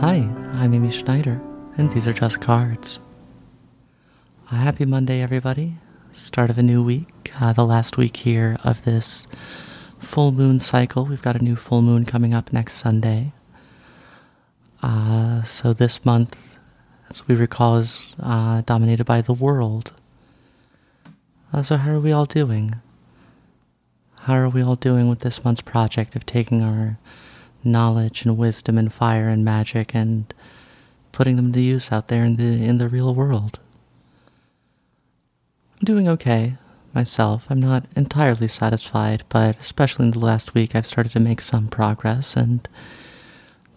Hi, I'm Amy Schneider, and these are just cards. A happy Monday, everybody. Start of a new week, uh, the last week here of this full moon cycle. We've got a new full moon coming up next Sunday. Uh, so this month, as we recall, is uh, dominated by the world. Uh, so, how are we all doing? How are we all doing with this month's project of taking our knowledge and wisdom and fire and magic and putting them to use out there in the in the real world? I'm doing okay myself. I'm not entirely satisfied, but especially in the last week, I've started to make some progress, and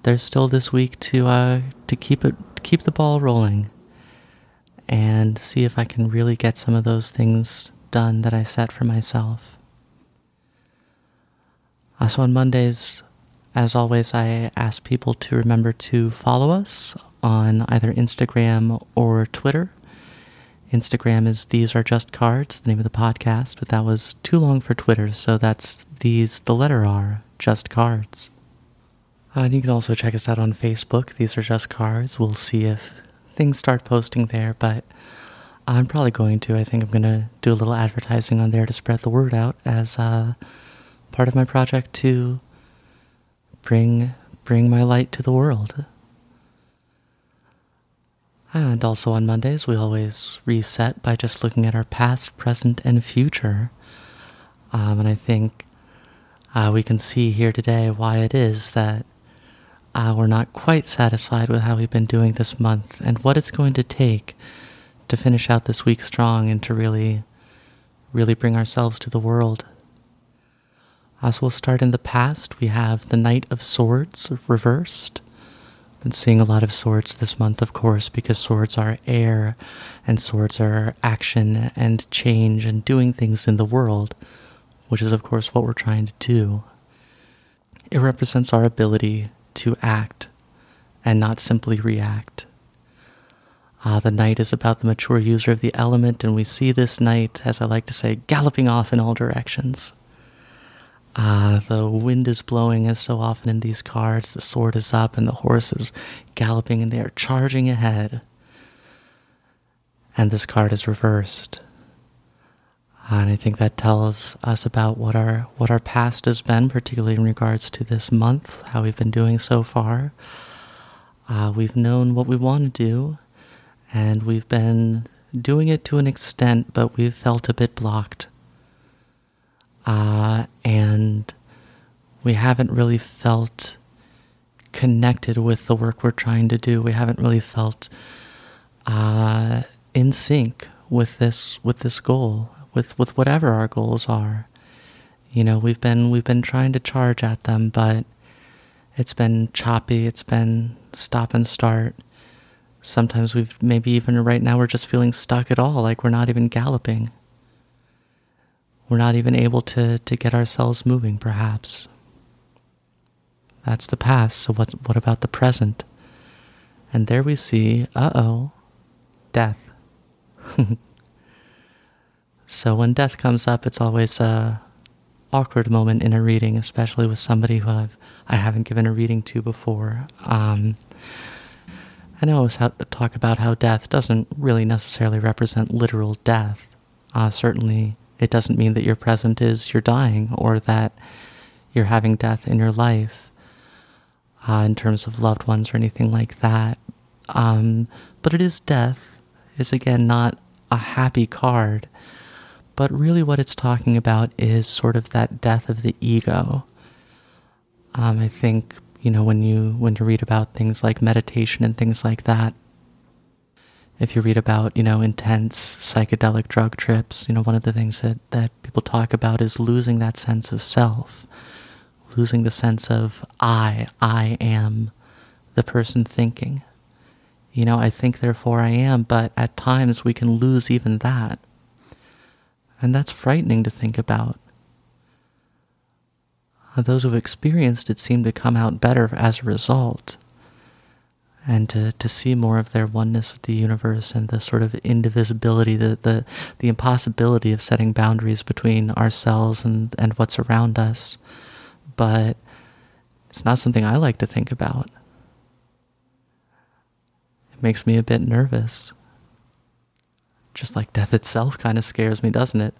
there's still this week to uh, to keep it keep the ball rolling and see if I can really get some of those things done that I set for myself. Uh, so on Mondays, as always, I ask people to remember to follow us on either Instagram or Twitter. Instagram is These Are Just Cards, the name of the podcast, but that was too long for Twitter, so that's These, the letter R, Just Cards. Uh, and you can also check us out on Facebook. These are just cards. We'll see if things start posting there, but I'm probably going to. I think I'm going to do a little advertising on there to spread the word out as uh, part of my project to bring bring my light to the world. And also on Mondays, we always reset by just looking at our past, present, and future. Um, and I think uh, we can see here today why it is that uh, we're not quite satisfied with how we've been doing this month and what it's going to take to finish out this week strong and to really, really bring ourselves to the world. As we'll start in the past, we have the Knight of Swords reversed. Been seeing a lot of swords this month, of course, because swords are air and swords are action and change and doing things in the world, which is, of course, what we're trying to do. It represents our ability to act and not simply react. Uh, the knight is about the mature user of the element, and we see this knight, as I like to say, galloping off in all directions. Uh, the wind is blowing as so often in these cards. The sword is up and the horse is galloping and they are charging ahead. And this card is reversed. And I think that tells us about what our what our past has been, particularly in regards to this month, how we've been doing so far. Uh, we've known what we want to do, and we've been doing it to an extent, but we've felt a bit blocked uh, and we haven't really felt connected with the work we're trying to do. We haven't really felt uh, in sync with this with this goal, with with whatever our goals are. You know, we've been we've been trying to charge at them, but it's been choppy. It's been stop and start. Sometimes we've maybe even right now we're just feeling stuck at all, like we're not even galloping. We're not even able to, to get ourselves moving, perhaps. That's the past, so what, what about the present? And there we see, uh oh, death. so when death comes up, it's always a awkward moment in a reading, especially with somebody who I've, I haven't given a reading to before. Um, I know I always talk about how death doesn't really necessarily represent literal death. Uh, certainly, it doesn't mean that your present is you're dying or that you're having death in your life uh, in terms of loved ones or anything like that. Um, but it is death, is again not a happy card. But really, what it's talking about is sort of that death of the ego. Um, I think you know when you when you read about things like meditation and things like that, if you read about, you know, intense psychedelic drug trips, you know, one of the things that, that people talk about is losing that sense of self, losing the sense of I, I am the person thinking. You know, I think, therefore I am, but at times we can lose even that. And that's frightening to think about. Those who've experienced it seem to come out better as a result and to, to see more of their oneness with the universe and the sort of indivisibility, the, the, the impossibility of setting boundaries between ourselves and, and what's around us. But it's not something I like to think about. It makes me a bit nervous. Just like death itself kind of scares me, doesn't it?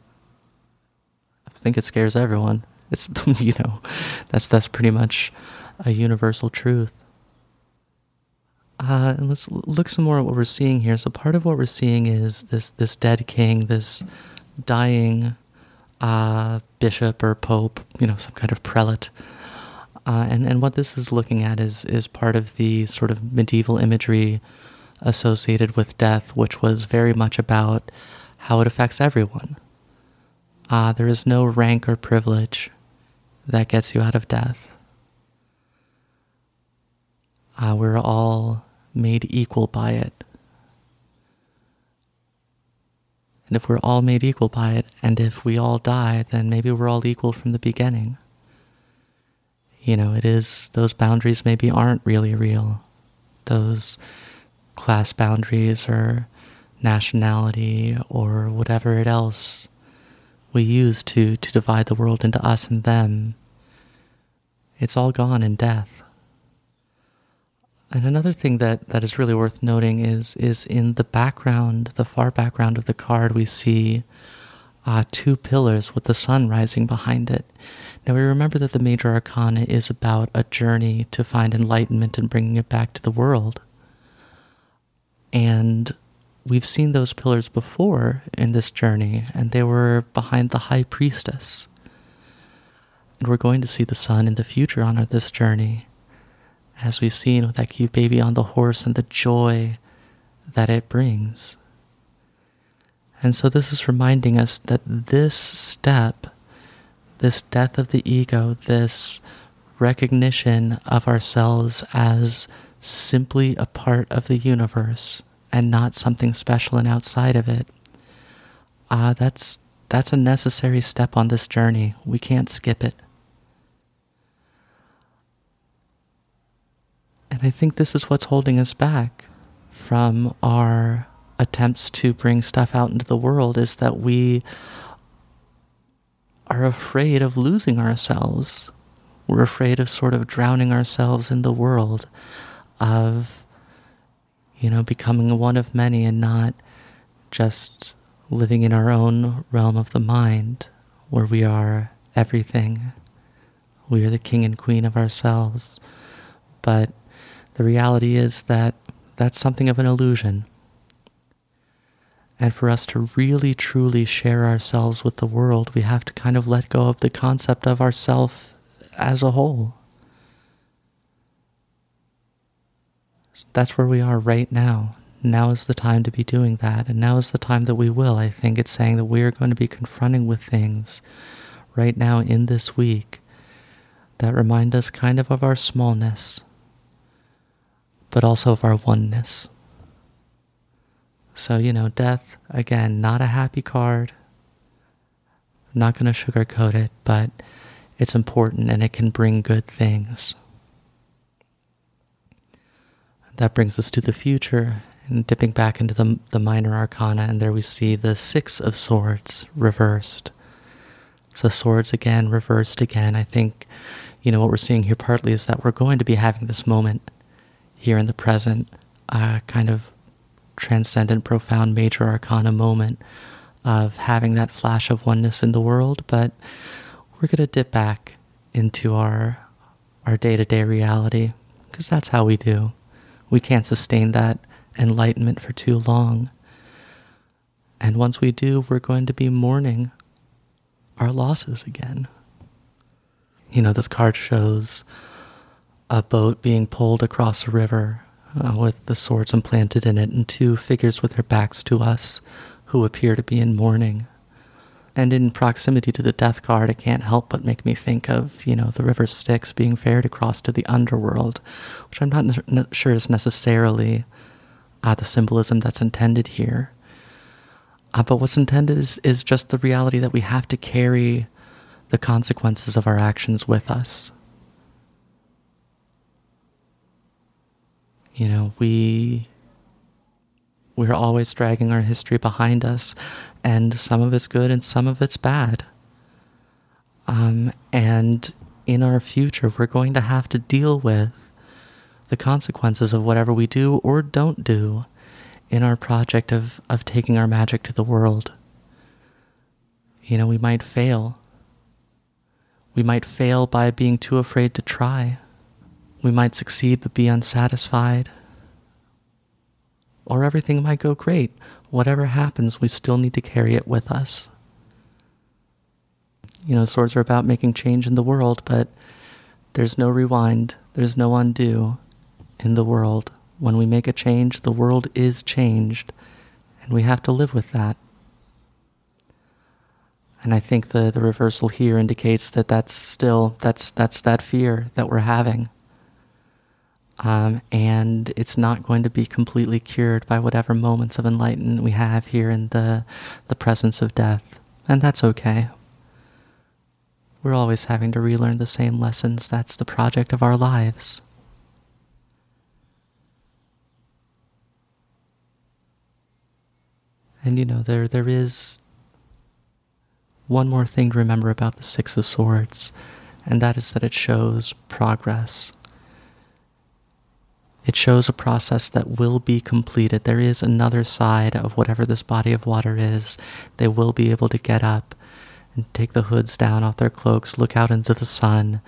I think it scares everyone. It's you know, that's that's pretty much a universal truth. Uh, and let's look some more at what we're seeing here. So part of what we're seeing is this this dead king, this dying uh, bishop or pope, you know, some kind of prelate. Uh, and and what this is looking at is is part of the sort of medieval imagery associated with death, which was very much about how it affects everyone. Uh, there is no rank or privilege that gets you out of death. Uh, we're all made equal by it. And if we're all made equal by it, and if we all die, then maybe we're all equal from the beginning. You know, it is, those boundaries maybe aren't really real. Those class boundaries or nationality or whatever it else we use to, to divide the world into us and them. It's all gone in death. And another thing that, that is really worth noting is is in the background, the far background of the card, we see uh, two pillars with the sun rising behind it. Now we remember that the major arcana is about a journey to find enlightenment and bringing it back to the world. And we've seen those pillars before in this journey, and they were behind the high priestess. And we're going to see the sun in the future on this journey as we've seen with that cute baby on the horse and the joy that it brings. And so, this is reminding us that this step, this death of the ego, this recognition of ourselves as simply a part of the universe and not something special and outside of it, uh, that's, that's a necessary step on this journey. We can't skip it. And I think this is what's holding us back from our attempts to bring stuff out into the world is that we are afraid of losing ourselves. We're afraid of sort of drowning ourselves in the world, of, you know, becoming one of many and not just living in our own realm of the mind where we are everything. We are the king and queen of ourselves. But the reality is that that's something of an illusion. And for us to really truly share ourselves with the world, we have to kind of let go of the concept of ourself as a whole. That's where we are right now. Now is the time to be doing that, and now is the time that we will. I think it's saying that we are going to be confronting with things right now in this week that remind us kind of of our smallness but also of our oneness. So, you know, death, again, not a happy card. Not going to sugarcoat it, but it's important and it can bring good things. That brings us to the future and dipping back into the, the minor arcana, and there we see the Six of Swords reversed. So, swords again, reversed again. I think, you know, what we're seeing here partly is that we're going to be having this moment here in the present, uh, kind of transcendent, profound major arcana moment of having that flash of oneness in the world, but we're going to dip back into our our day-to-day reality because that's how we do. We can't sustain that enlightenment for too long. And once we do, we're going to be mourning our losses again. You know, this card shows a boat being pulled across a river uh, with the swords implanted in it, and two figures with their backs to us who appear to be in mourning. And in proximity to the death card, it can't help but make me think of, you know, the river Styx being ferried across to the underworld, which I'm not ne- sure is necessarily uh, the symbolism that's intended here. Uh, but what's intended is, is just the reality that we have to carry the consequences of our actions with us. You know, we we're always dragging our history behind us, and some of it's good and some of it's bad. Um, and in our future, we're going to have to deal with the consequences of whatever we do or don't do in our project of, of taking our magic to the world. You know, we might fail. We might fail by being too afraid to try. We might succeed but be unsatisfied. Or everything might go great. Whatever happens, we still need to carry it with us. You know, swords are about making change in the world, but there's no rewind, there's no undo in the world. When we make a change, the world is changed, and we have to live with that. And I think the, the reversal here indicates that that's still that's that's that fear that we're having. Um, and it's not going to be completely cured by whatever moments of enlightenment we have here in the the presence of death, and that's okay. We're always having to relearn the same lessons. That's the project of our lives. And you know, there there is one more thing to remember about the Six of Swords, and that is that it shows progress. It shows a process that will be completed. There is another side of whatever this body of water is. They will be able to get up and take the hoods down off their cloaks, look out into the sun,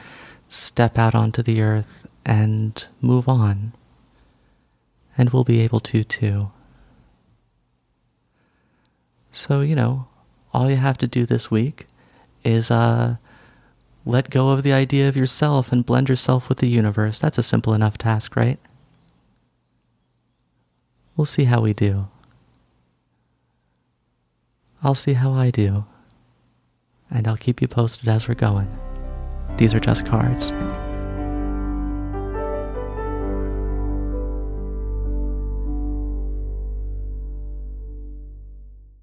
step out onto the earth, and move on. And we'll be able to too. So, you know, all you have to do this week is uh, let go of the idea of yourself and blend yourself with the universe. That's a simple enough task, right? We'll see how we do. I'll see how I do. And I'll keep you posted as we're going. These are just cards.